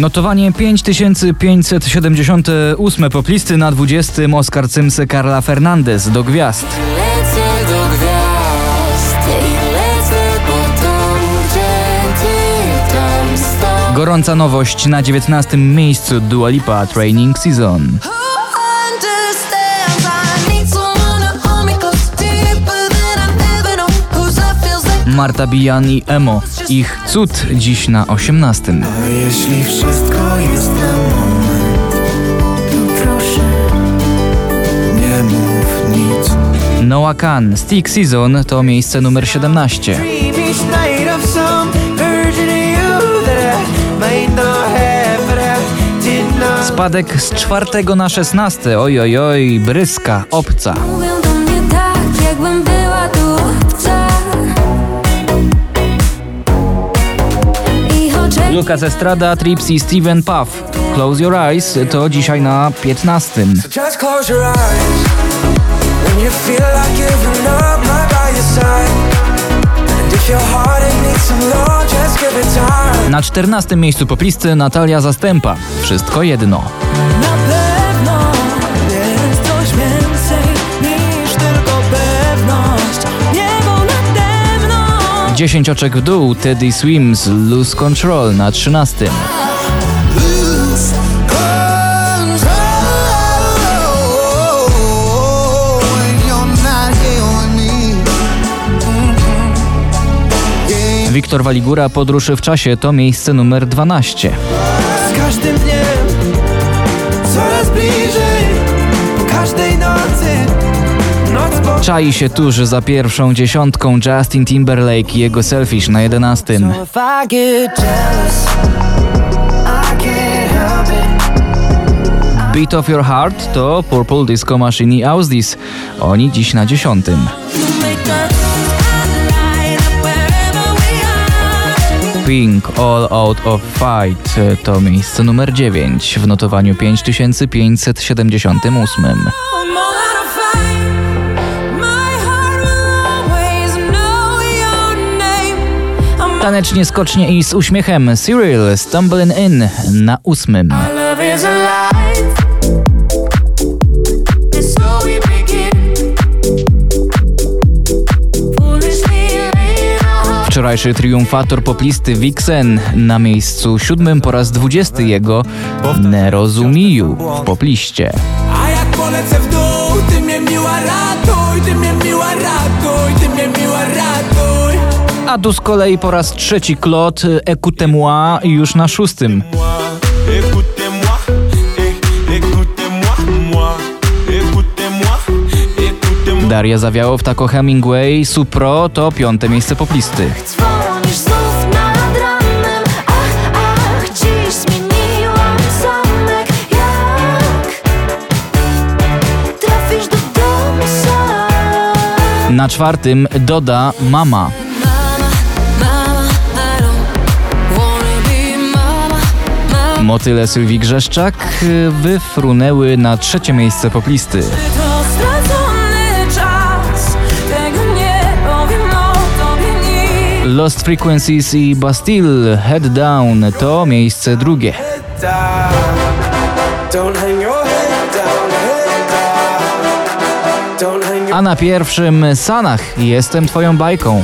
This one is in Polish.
Notowanie 5578 poplisty na 20 Oscar Cymse Karla Fernandez do gwiazd. Lecę do gwiazd i lecę po to, gdzie ty tam stąd. Gorąca nowość na 19 miejscu Dua Lipa Training Season. Like Marta Bijan i Emo. Ich cud dziś na 18. A jeśli wszystko jest na moment, to proszę, nie mów nic. Noah Khan Stick Season to miejsce numer 17. Dream each night of some version of you that I might not have, but I did not. Spadek z czwartego na 16. Oj, oj, oj, bryska, obca. Mówią do mnie tak, jakbym była Lucas Estrada, Trips i Steven Puff. Close Your Eyes to dzisiaj na 15. Just close your eyes when you feel like giving up, right by your side. And if your heart it needs some love, just give it time. Na 14 miejscu poplisty Natalia Zastępa. Wszystko jedno. 10 oczek w dół Teddy Swims Lose Control na 13. Lose control when you're not here with me. Wiktor Waligura Podróż w czasie to miejsce numer 12. Z każdym dniem coraz bliżej Czai się tuż za pierwszą dziesiątką Justin Timberlake i jego Selfish na 11. If I get jealous I can't help it Beat of Your Heart to Purple Disco Machine i Ausdis. Oni dziś na 10. make us light up wherever we are. Pink All Out of Fight to miejsce numer 9 w notowaniu 5578. Tanecznie, skocznie i z uśmiechem Cyril Stumbling In na 8. love is alive. And so we begin. Foolishly laying our hearts Wczorajszy triumfator poplisty Vixen na miejscu siódmym po raz 20 jego Nerozumiju w popliście. A jak polecę w dół, ty mnie miła ratuj Ty mnie miła ratuj, ty mnie miła ratuj A tu z kolei po raz trzeci Klot Écoutez-moi już na szóstym. Daria Zawiałow, Taco Hemingway, Supro to piąte miejsce poplisty. Na czwartym doda. Mama, Motyle Sylwii Grzeszczak y, wyfrunęły na trzecie miejsce poplisty. To stracony czas Tego nie powiem o tobie nic Lost Frequencies i Bastille Head Down to miejsce drugie. A na pierwszym Sanach jestem twoją bajką.